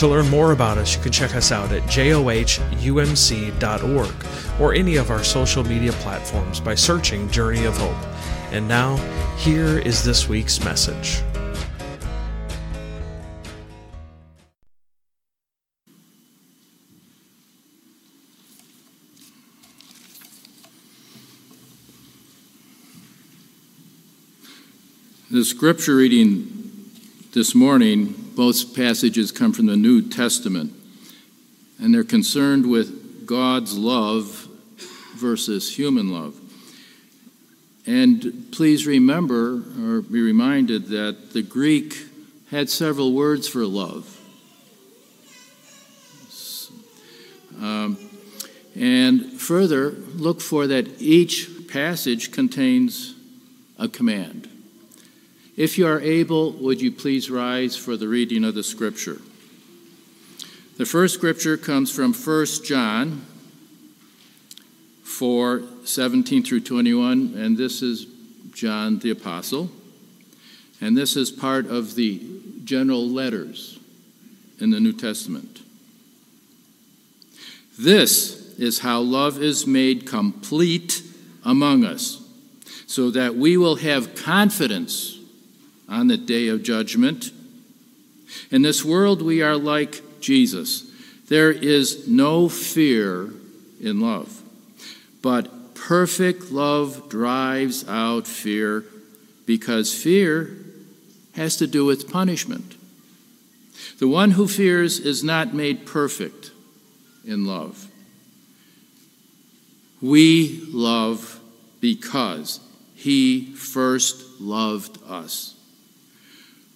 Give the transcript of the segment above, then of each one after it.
To learn more about us, you can check us out at johumc.org or any of our social media platforms by searching Journey of Hope. And now, here is this week's message. The scripture reading this morning, both passages come from the New Testament, and they're concerned with God's love versus human love. And please remember or be reminded that the Greek had several words for love. Um, and further, look for that each passage contains a command. If you are able, would you please rise for the reading of the scripture? The first scripture comes from 1 John 4 17 through 21, and this is John the Apostle. And this is part of the general letters in the New Testament. This is how love is made complete among us, so that we will have confidence on the day of judgment. In this world, we are like Jesus. There is no fear in love, but perfect love drives out fear because fear has to do with punishment. The one who fears is not made perfect in love. We love because he first loved us.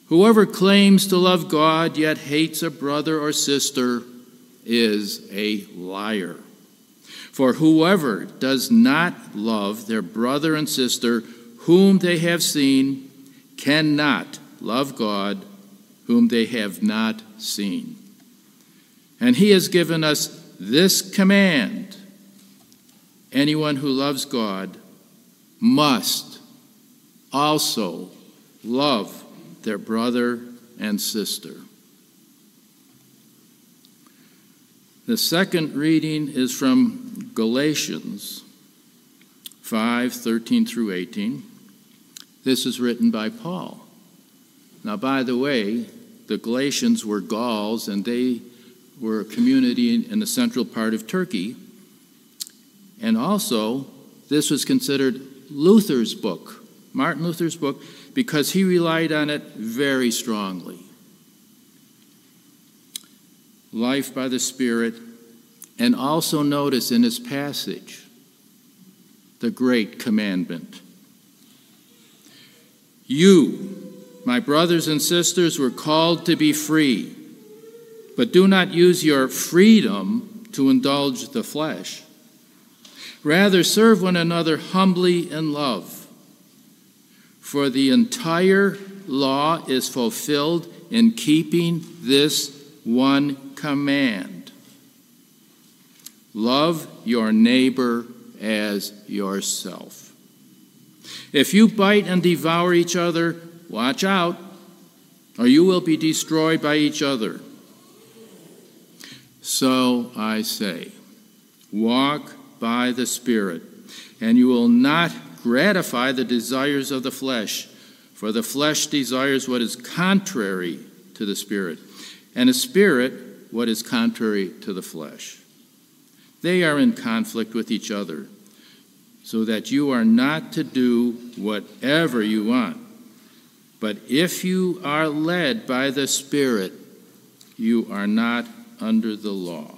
Whoever claims to love God yet hates a brother or sister is a liar. For whoever does not love their brother and sister whom they have seen cannot love God whom they have not seen. And he has given us this command anyone who loves God must also love their brother and sister. The second reading is from Galatians 5 13 through 18. This is written by Paul. Now, by the way, the Galatians were Gauls and they were a community in the central part of Turkey. And also, this was considered Luther's book, Martin Luther's book, because he relied on it very strongly. Life by the Spirit, and also notice in this passage the great commandment. You, my brothers and sisters, were called to be free, but do not use your freedom to indulge the flesh. Rather, serve one another humbly in love. For the entire law is fulfilled in keeping this one command love your neighbor as yourself. If you bite and devour each other, watch out, or you will be destroyed by each other. So I say, walk by the Spirit, and you will not gratify the desires of the flesh, for the flesh desires what is contrary to the Spirit, and the Spirit what is contrary to the flesh. They are in conflict with each other, so that you are not to do whatever you want. But if you are led by the Spirit, you are not under the law.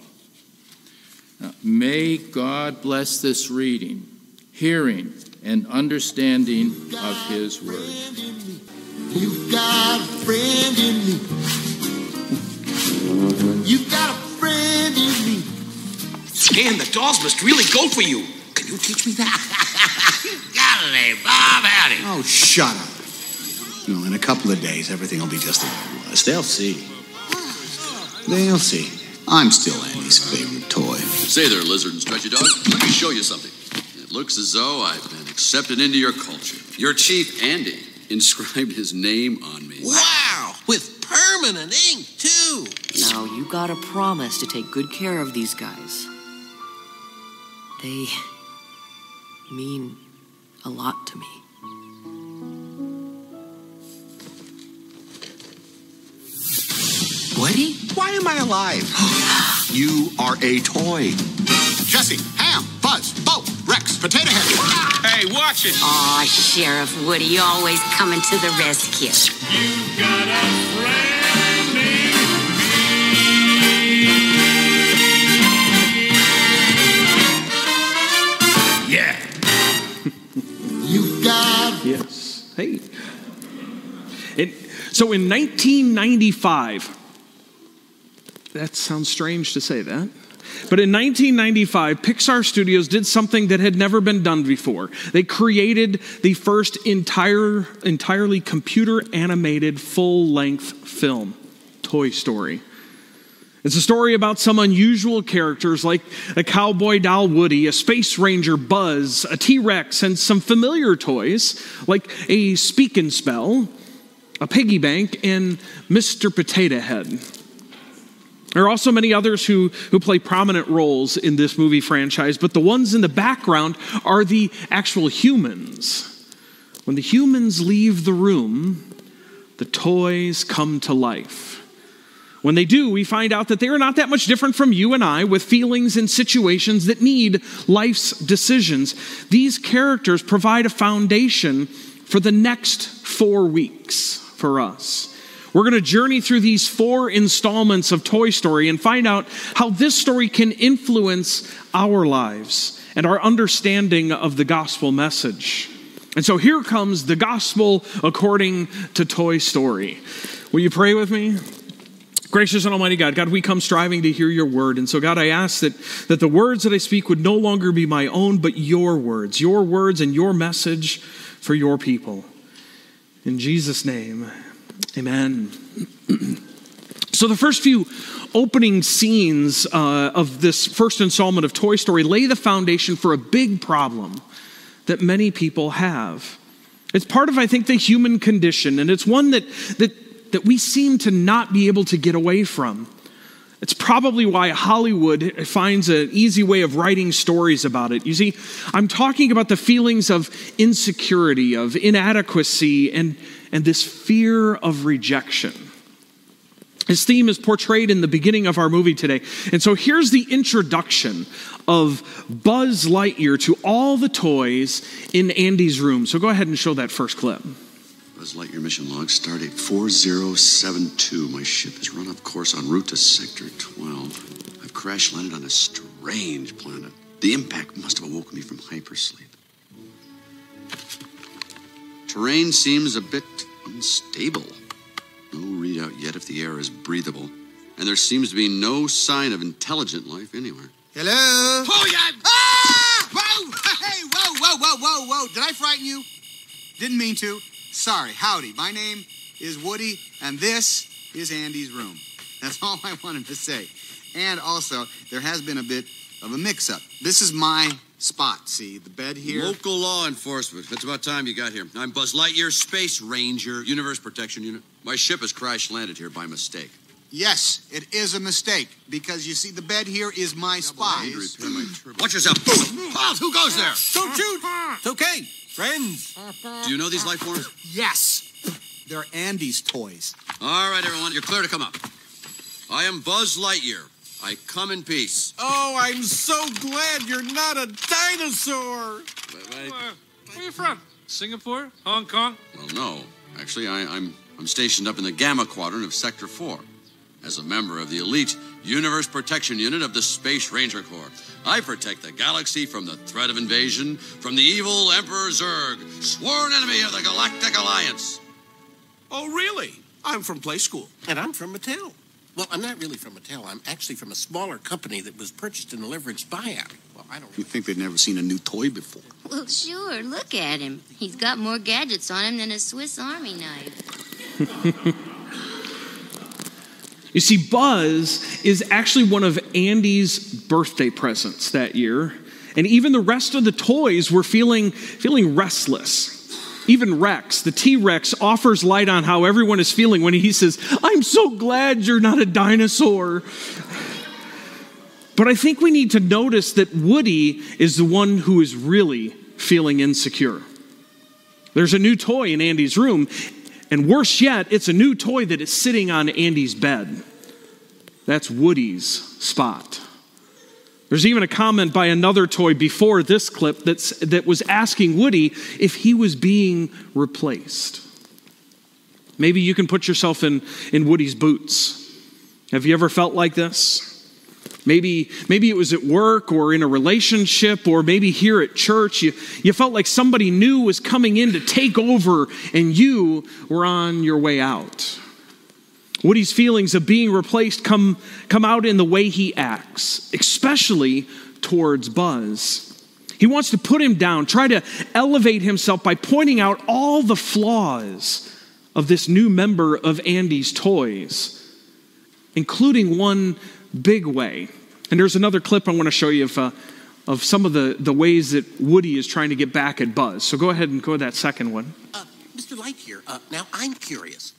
Now, may God bless this reading, hearing, and understanding of His Word. You've got a friend in me. You've got a friend in me. Man, the dolls must really go for you. Can you teach me that? Howdy, Bob, howdy. Oh, shut up. You know, in a couple of days, everything will be just the way it was. They'll see. They'll see. I'm still Andy's favorite toy. Say there, lizard and stretchy dog. Let me show you something. It looks as though I've been accepted into your culture. Your chief, Andy, inscribed his name on me. Wow, with permanent ink, too. Now, you gotta promise to take good care of these guys. They mean a lot to me. Woody? Why am I alive? you are a toy. Jesse, Hamm, Buzz, Bo, Rex, Potato Head. Hey, watch it. Aw, Sheriff Woody always coming to the rescue. You got a friend in me. Yeah. You got Yes. Hey. It, so in 1995, that sounds strange to say that. But in 1995, Pixar Studios did something that had never been done before. They created the first entire, entirely computer animated full length film, Toy Story. It's a story about some unusual characters like a cowboy doll Woody, a space ranger Buzz, a T Rex, and some familiar toys like a speak and spell, a piggy bank, and Mr. Potato Head. There are also many others who, who play prominent roles in this movie franchise, but the ones in the background are the actual humans. When the humans leave the room, the toys come to life. When they do, we find out that they are not that much different from you and I with feelings and situations that need life's decisions. These characters provide a foundation for the next four weeks for us. We're going to journey through these four installments of Toy Story and find out how this story can influence our lives and our understanding of the gospel message. And so here comes the gospel according to Toy Story. Will you pray with me? Gracious and Almighty God, God, we come striving to hear your word. And so, God, I ask that, that the words that I speak would no longer be my own, but your words, your words and your message for your people. In Jesus' name, amen. so, the first few opening scenes uh, of this first installment of Toy Story lay the foundation for a big problem that many people have. It's part of, I think, the human condition, and it's one that, that, that we seem to not be able to get away from. It's probably why Hollywood finds an easy way of writing stories about it. You see, I'm talking about the feelings of insecurity, of inadequacy, and, and this fear of rejection. His theme is portrayed in the beginning of our movie today. And so here's the introduction of Buzz Lightyear to all the toys in Andy's room. So go ahead and show that first clip. Buzz Lightyear mission log, stardate 4072. My ship has run off course en route to Sector 12. I've crash landed on a strange planet. The impact must have awoken me from hypersleep. Terrain seems a bit unstable. No readout yet if the air is breathable. And there seems to be no sign of intelligent life anywhere. Hello? Oh, yeah. Ah! Whoa! Hey, whoa, whoa, whoa, whoa, whoa. Did I frighten you? Didn't mean to. Sorry. Howdy. My name is Woody, and this is Andy's room. That's all I wanted to say. And also, there has been a bit of a mix up. This is my spot. See, the bed here. Local law enforcement. It's about time you got here. I'm Buzz Lightyear, Space Ranger, Universe Protection Unit. My ship has crash landed here by mistake. Yes, it is a mistake because you see, the bed here is my spot. I need to repair my turbo. Watch yourself. Pause. Who goes there? Don't shoot. It's okay. Friends. Do you know these life forms? Yes, they're Andy's toys. All right, everyone, you're clear to come up. I am Buzz Lightyear. I come in peace. Oh, I'm so glad you're not a dinosaur. Wait, wait. Where are you from? Singapore? Hong Kong? Well, no. Actually, I, I'm I'm stationed up in the Gamma Quadrant of Sector 4 as a member of the elite Universe Protection Unit of the Space Ranger Corps. I protect the galaxy from the threat of invasion from the evil Emperor Zurg, sworn enemy of the Galactic Alliance. Oh, really? I'm from Playskool. And I'm from Mattel. Well, I'm not really from Mattel. I'm actually from a smaller company that was purchased in a leveraged buyout. Well, I don't You think they've never seen a new toy before? Well, sure, look at him. He's got more gadgets on him than a Swiss Army knife. You see, Buzz is actually one of Andy's birthday presents that year, and even the rest of the toys were feeling, feeling restless. Even Rex, the T Rex, offers light on how everyone is feeling when he says, I'm so glad you're not a dinosaur. But I think we need to notice that Woody is the one who is really feeling insecure. There's a new toy in Andy's room, and worse yet, it's a new toy that is sitting on Andy's bed. That's Woody's spot. There's even a comment by another toy before this clip that's, that was asking Woody if he was being replaced. Maybe you can put yourself in, in Woody's boots. Have you ever felt like this? Maybe, maybe it was at work or in a relationship or maybe here at church. You, you felt like somebody new was coming in to take over and you were on your way out. Woody's feelings of being replaced come, come out in the way he acts, especially towards Buzz. He wants to put him down, try to elevate himself by pointing out all the flaws of this new member of Andy's toys, including one big way. And there's another clip I want to show you of, uh, of some of the, the ways that Woody is trying to get back at Buzz. So go ahead and go to that second one. Uh, Mr. Lightyear, uh, now I'm curious.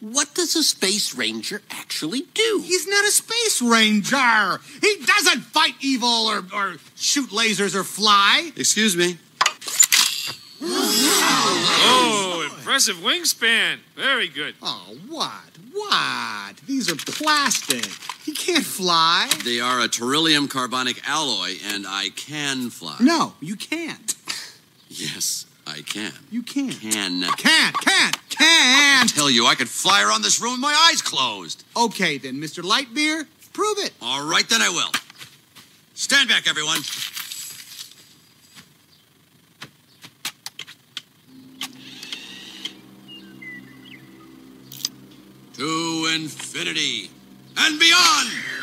What does a space ranger actually do? He's not a space ranger. He doesn't fight evil or, or shoot lasers or fly. Excuse me. Oh, impressive wingspan. Very good. Oh, what? What? These are plastic. He can't fly. They are a terillium carbonic alloy, and I can fly. No, you can't. Yes, I can. You can't. Can. Can't, can't, can't. tell you, I could fly around this room with my eyes closed. Okay, then, Mr. Lightbeer, prove it. All right, then I will. Stand back, everyone. To infinity and beyond.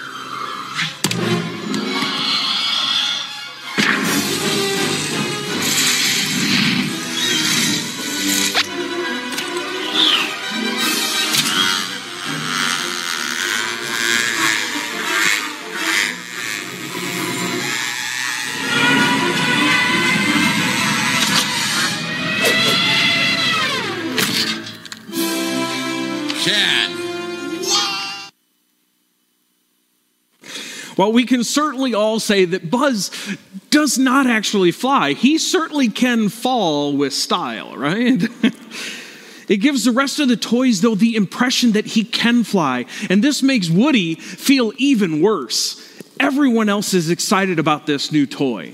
Can. Well, we can certainly all say that Buzz does not actually fly. He certainly can fall with style, right? it gives the rest of the toys, though, the impression that he can fly. And this makes Woody feel even worse. Everyone else is excited about this new toy,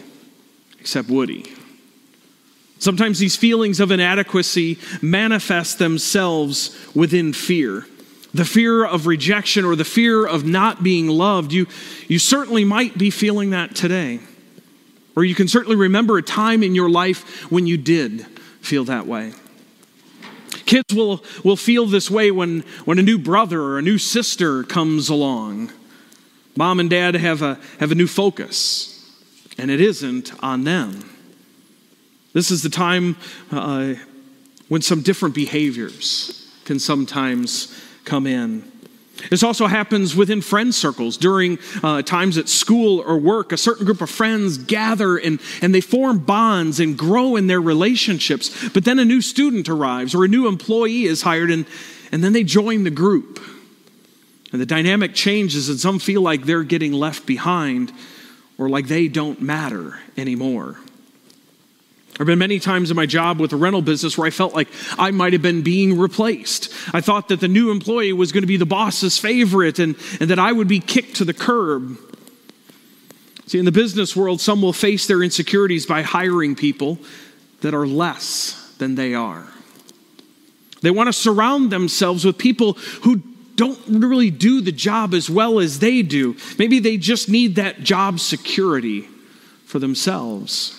except Woody. Sometimes these feelings of inadequacy manifest themselves within fear. The fear of rejection or the fear of not being loved. You, you certainly might be feeling that today. Or you can certainly remember a time in your life when you did feel that way. Kids will, will feel this way when, when a new brother or a new sister comes along. Mom and dad have a, have a new focus, and it isn't on them. This is the time uh, when some different behaviors can sometimes come in. This also happens within friend circles. During uh, times at school or work, a certain group of friends gather and, and they form bonds and grow in their relationships. But then a new student arrives or a new employee is hired, and, and then they join the group. And the dynamic changes, and some feel like they're getting left behind or like they don't matter anymore. There have been many times in my job with the rental business where I felt like I might have been being replaced. I thought that the new employee was going to be the boss's favorite and, and that I would be kicked to the curb. See, in the business world, some will face their insecurities by hiring people that are less than they are. They want to surround themselves with people who don't really do the job as well as they do. Maybe they just need that job security for themselves.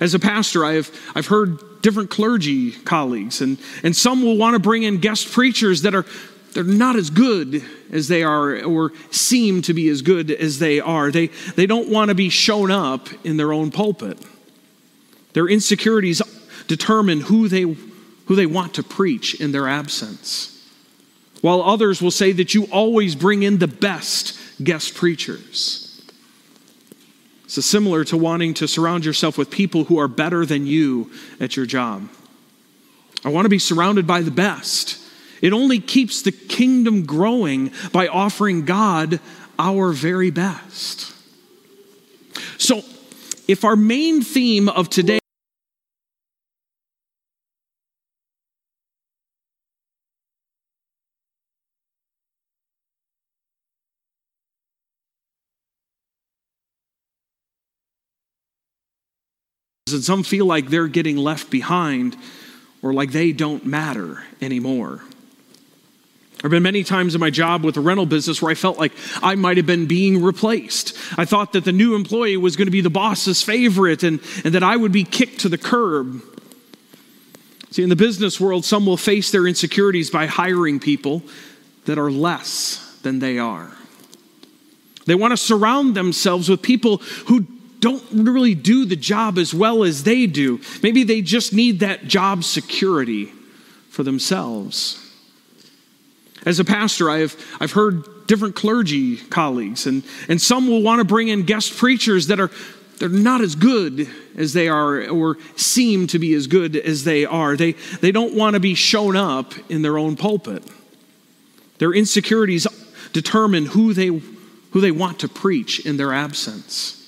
As a pastor, I've, I've heard different clergy colleagues, and, and some will want to bring in guest preachers that are they're not as good as they are or seem to be as good as they are. They, they don't want to be shown up in their own pulpit. Their insecurities determine who they, who they want to preach in their absence. While others will say that you always bring in the best guest preachers. So, similar to wanting to surround yourself with people who are better than you at your job. I want to be surrounded by the best. It only keeps the kingdom growing by offering God our very best. So, if our main theme of today and some feel like they're getting left behind or like they don't matter anymore. There have been many times in my job with the rental business where I felt like I might have been being replaced. I thought that the new employee was going to be the boss's favorite and, and that I would be kicked to the curb. See, in the business world, some will face their insecurities by hiring people that are less than they are. They want to surround themselves with people who don't really do the job as well as they do. Maybe they just need that job security for themselves. As a pastor, I've, I've heard different clergy colleagues, and, and some will want to bring in guest preachers that are they're not as good as they are or seem to be as good as they are. They, they don't want to be shown up in their own pulpit. Their insecurities determine who they, who they want to preach in their absence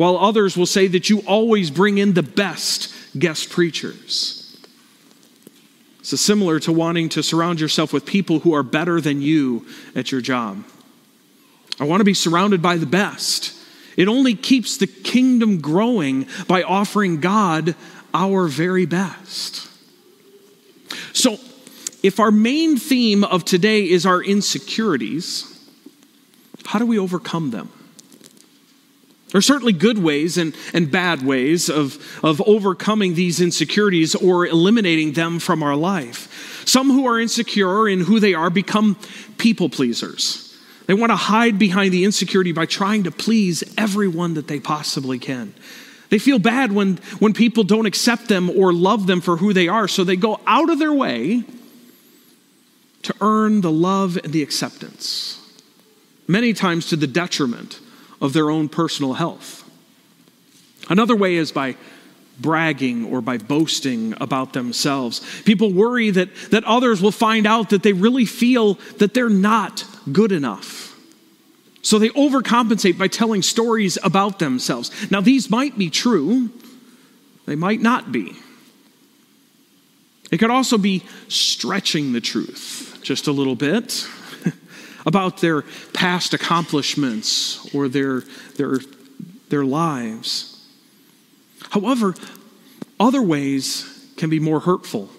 while others will say that you always bring in the best guest preachers. So, similar to wanting to surround yourself with people who are better than you at your job. I want to be surrounded by the best. It only keeps the kingdom growing by offering God our very best. So, if our main theme of today is our insecurities, how do we overcome them? There are certainly good ways and, and bad ways of, of overcoming these insecurities or eliminating them from our life. Some who are insecure in who they are become people pleasers. They want to hide behind the insecurity by trying to please everyone that they possibly can. They feel bad when, when people don't accept them or love them for who they are, so they go out of their way to earn the love and the acceptance, many times to the detriment of their own personal health. Another way is by bragging or by boasting about themselves. People worry that, that others will find out that they really feel that they're not good enough. So they overcompensate by telling stories about themselves. Now, these might be true, they might not be. It could also be stretching the truth just a little bit about their past accomplishments or their, their, their lives. However, other ways can be more hurtful.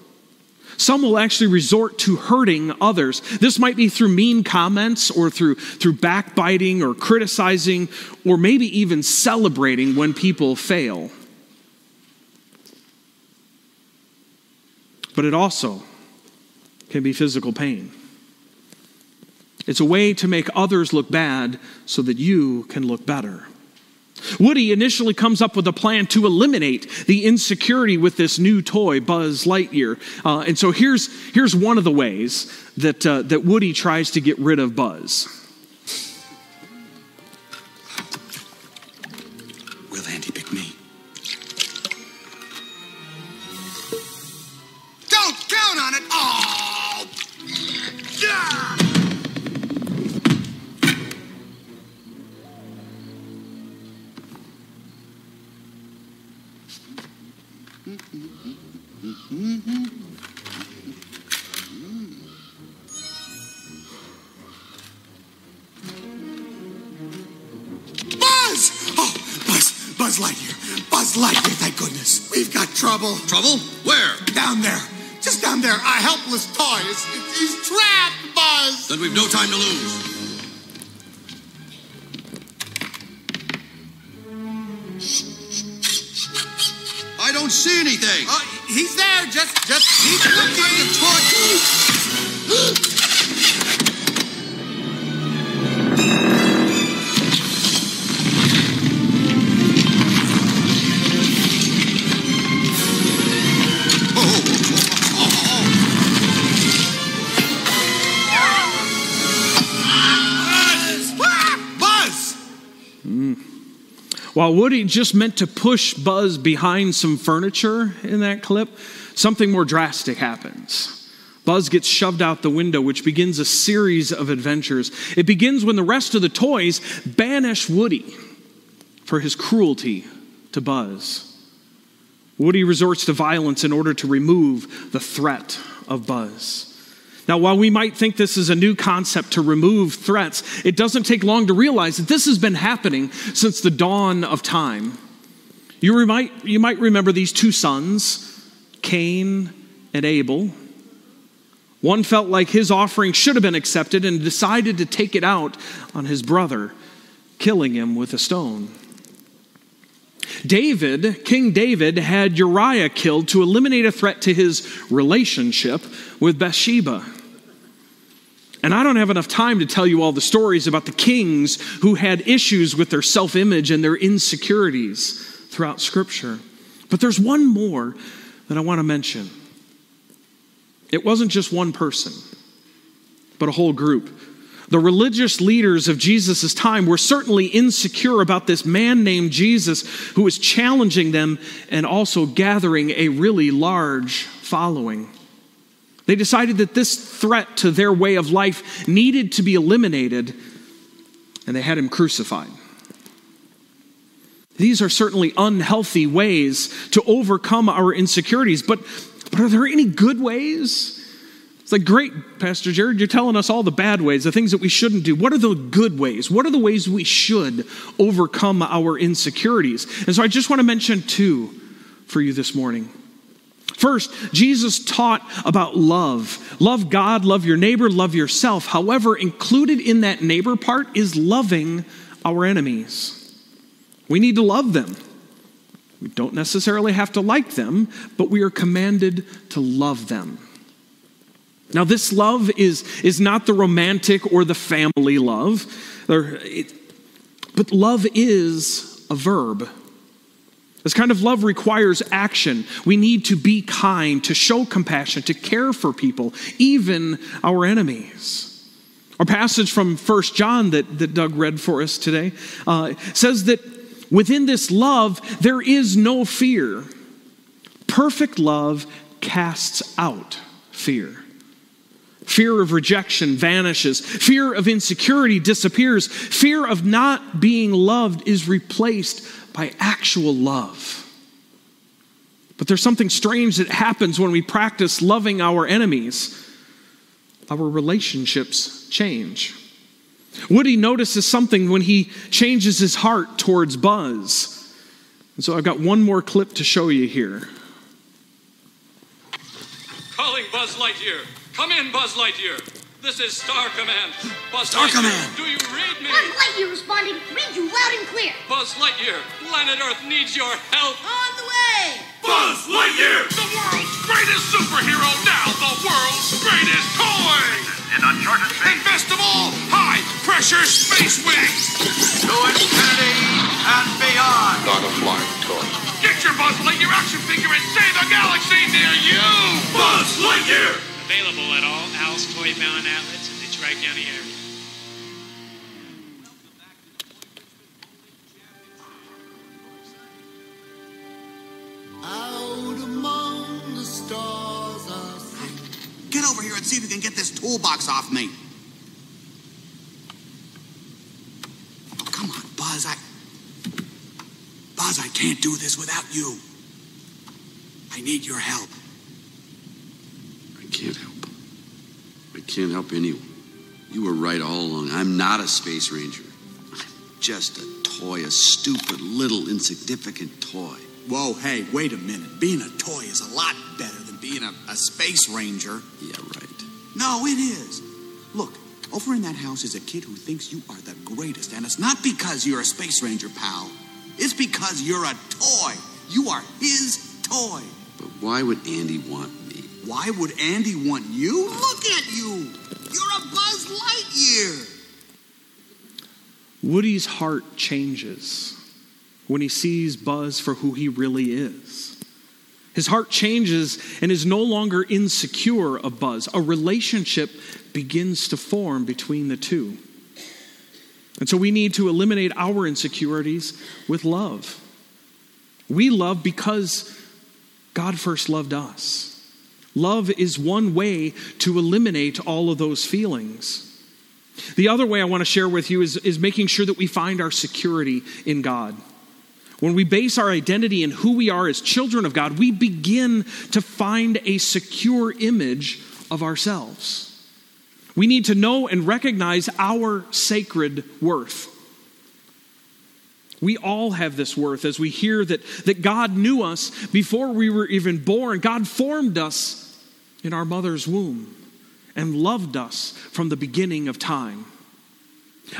Some will actually resort to hurting others. This might be through mean comments or through, through backbiting or criticizing or maybe even celebrating when people fail. But it also can be physical pain. It's a way to make others look bad so that you can look better. Woody initially comes up with a plan to eliminate the insecurity with this new toy, Buzz Lightyear. Uh, and so here's, here's one of the ways that, uh, that Woody tries to get rid of Buzz. Buzz, Lightyear. Buzz Lightyear, thank goodness. We've got trouble. Trouble? Where? Down there. Just down there. A helpless toy. It's, it's, he's trapped, Buzz! Then we've no time to lose. While Woody just meant to push Buzz behind some furniture in that clip, something more drastic happens. Buzz gets shoved out the window, which begins a series of adventures. It begins when the rest of the toys banish Woody for his cruelty to Buzz. Woody resorts to violence in order to remove the threat of Buzz. Now, while we might think this is a new concept to remove threats, it doesn't take long to realize that this has been happening since the dawn of time. You might, you might remember these two sons, Cain and Abel. One felt like his offering should have been accepted and decided to take it out on his brother, killing him with a stone. David, King David, had Uriah killed to eliminate a threat to his relationship with Bathsheba. And I don't have enough time to tell you all the stories about the kings who had issues with their self image and their insecurities throughout Scripture. But there's one more that I want to mention. It wasn't just one person, but a whole group the religious leaders of Jesus' time were certainly insecure about this man named Jesus who was challenging them and also gathering a really large following. They decided that this threat to their way of life needed to be eliminated, and they had him crucified. These are certainly unhealthy ways to overcome our insecurities, but, but are there any good ways? It's like, great, Pastor Jared, you're telling us all the bad ways, the things that we shouldn't do. What are the good ways? What are the ways we should overcome our insecurities? And so I just want to mention two for you this morning. First, Jesus taught about love. Love God, love your neighbor, love yourself. However, included in that neighbor part is loving our enemies. We need to love them. We don't necessarily have to like them, but we are commanded to love them. Now, this love is, is not the romantic or the family love, but love is a verb. This kind of love requires action. We need to be kind, to show compassion, to care for people, even our enemies. Our passage from 1 John that, that Doug read for us today uh, says that within this love, there is no fear. Perfect love casts out fear. Fear of rejection vanishes. Fear of insecurity disappears. Fear of not being loved is replaced by actual love. But there's something strange that happens when we practice loving our enemies. Our relationships change. Woody notices something when he changes his heart towards Buzz. And so I've got one more clip to show you here. Calling Buzz Lightyear. Come in, Buzz Lightyear. This is Star Command. Buzz Star Lightyear, Command. Do you read me? Buzz Lightyear responding. Read you loud and clear. Buzz Lightyear, planet Earth needs your help. On the way. Buzz Lightyear, the world's greatest superhero, now the world's greatest toy. In uncharted And best of all, high pressure space wings. To infinity and beyond. Not a flying toy. Get your Buzz Lightyear action figure and save the galaxy near you. Buzz Lightyear. Available at all Al's Toy Barn outlets in the Tri County area. Out among the stars I sing. Get over here and see if you can get this toolbox off me. Oh, come on, Buzz. I. Buzz, I can't do this without you. I need your help. I can't help. I can't help anyone. You were right all along. I'm not a space ranger. I'm just a toy, a stupid, little, insignificant toy. Whoa, hey, wait a minute. Being a toy is a lot better than being a, a space ranger. Yeah, right. No, it is. Look, over in that house is a kid who thinks you are the greatest, and it's not because you're a space ranger, pal. It's because you're a toy. You are his toy. But why would Andy want? Why would Andy want you? Look at you. You're a Buzz Lightyear. Woody's heart changes when he sees Buzz for who he really is. His heart changes and is no longer insecure of Buzz. A relationship begins to form between the two. And so we need to eliminate our insecurities with love. We love because God first loved us. Love is one way to eliminate all of those feelings. The other way I want to share with you is, is making sure that we find our security in God. When we base our identity in who we are as children of God, we begin to find a secure image of ourselves. We need to know and recognize our sacred worth. We all have this worth as we hear that, that God knew us before we were even born. God formed us in our mother's womb and loved us from the beginning of time.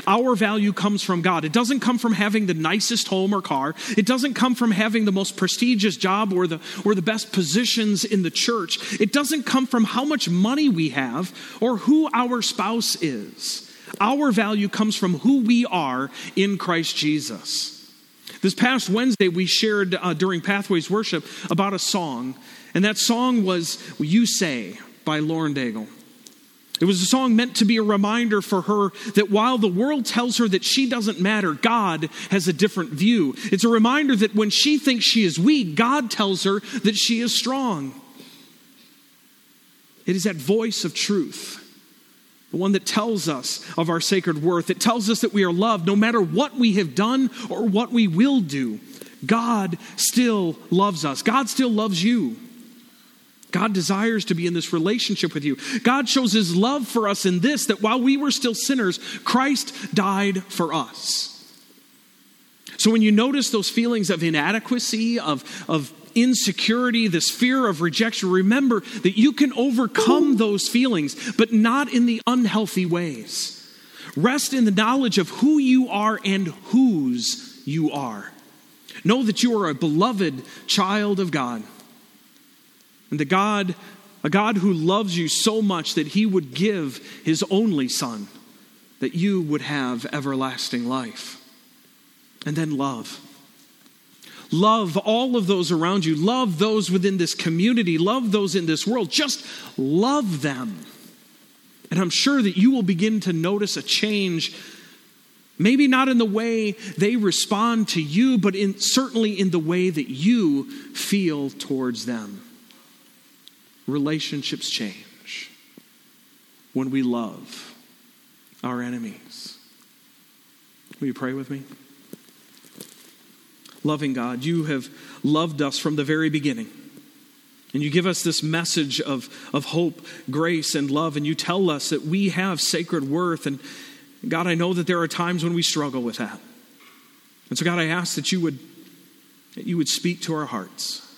Our value comes from God. It doesn't come from having the nicest home or car. It doesn't come from having the most prestigious job or the, or the best positions in the church. It doesn't come from how much money we have or who our spouse is. Our value comes from who we are in Christ Jesus. This past Wednesday, we shared uh, during Pathways Worship about a song, and that song was You Say by Lauren Daigle. It was a song meant to be a reminder for her that while the world tells her that she doesn't matter, God has a different view. It's a reminder that when she thinks she is weak, God tells her that she is strong. It is that voice of truth, the one that tells us of our sacred worth. It tells us that we are loved no matter what we have done or what we will do. God still loves us, God still loves you. God desires to be in this relationship with you. God shows his love for us in this that while we were still sinners, Christ died for us. So when you notice those feelings of inadequacy, of, of insecurity, this fear of rejection, remember that you can overcome those feelings, but not in the unhealthy ways. Rest in the knowledge of who you are and whose you are. Know that you are a beloved child of God and the God, a God who loves you so much that he would give his only son that you would have everlasting life. And then love. Love all of those around you. Love those within this community. Love those in this world. Just love them. And I'm sure that you will begin to notice a change, maybe not in the way they respond to you, but in, certainly in the way that you feel towards them relationships change when we love our enemies. Will you pray with me? Loving God, you have loved us from the very beginning. And you give us this message of, of hope, grace, and love, and you tell us that we have sacred worth. And God, I know that there are times when we struggle with that. And so, God, I ask that you would, that you would speak to our hearts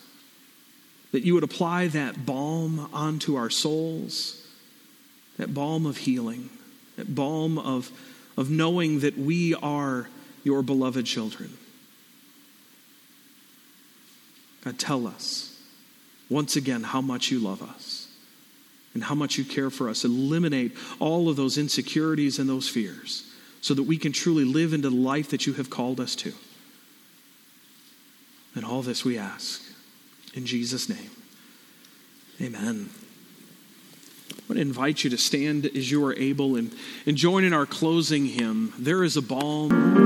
that you would apply that balm onto our souls, that balm of healing, that balm of, of knowing that we are your beloved children. God, tell us once again how much you love us and how much you care for us. Eliminate all of those insecurities and those fears so that we can truly live into the life that you have called us to. And all this we ask in Jesus' name, amen. I want to invite you to stand as you are able and, and join in our closing hymn. There is a balm.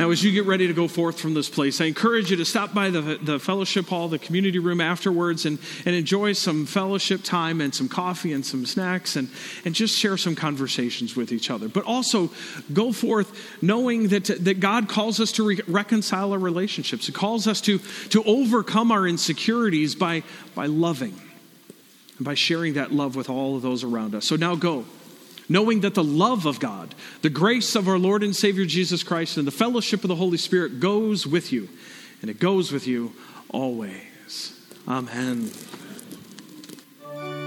Now, as you get ready to go forth from this place, I encourage you to stop by the, the fellowship hall, the community room afterwards, and, and enjoy some fellowship time and some coffee and some snacks and, and just share some conversations with each other. But also go forth knowing that, that God calls us to re- reconcile our relationships. He calls us to, to overcome our insecurities by, by loving and by sharing that love with all of those around us. So now go knowing that the love of God, the grace of our Lord and Savior Jesus Christ, and the fellowship of the Holy Spirit goes with you, and it goes with you always. Amen.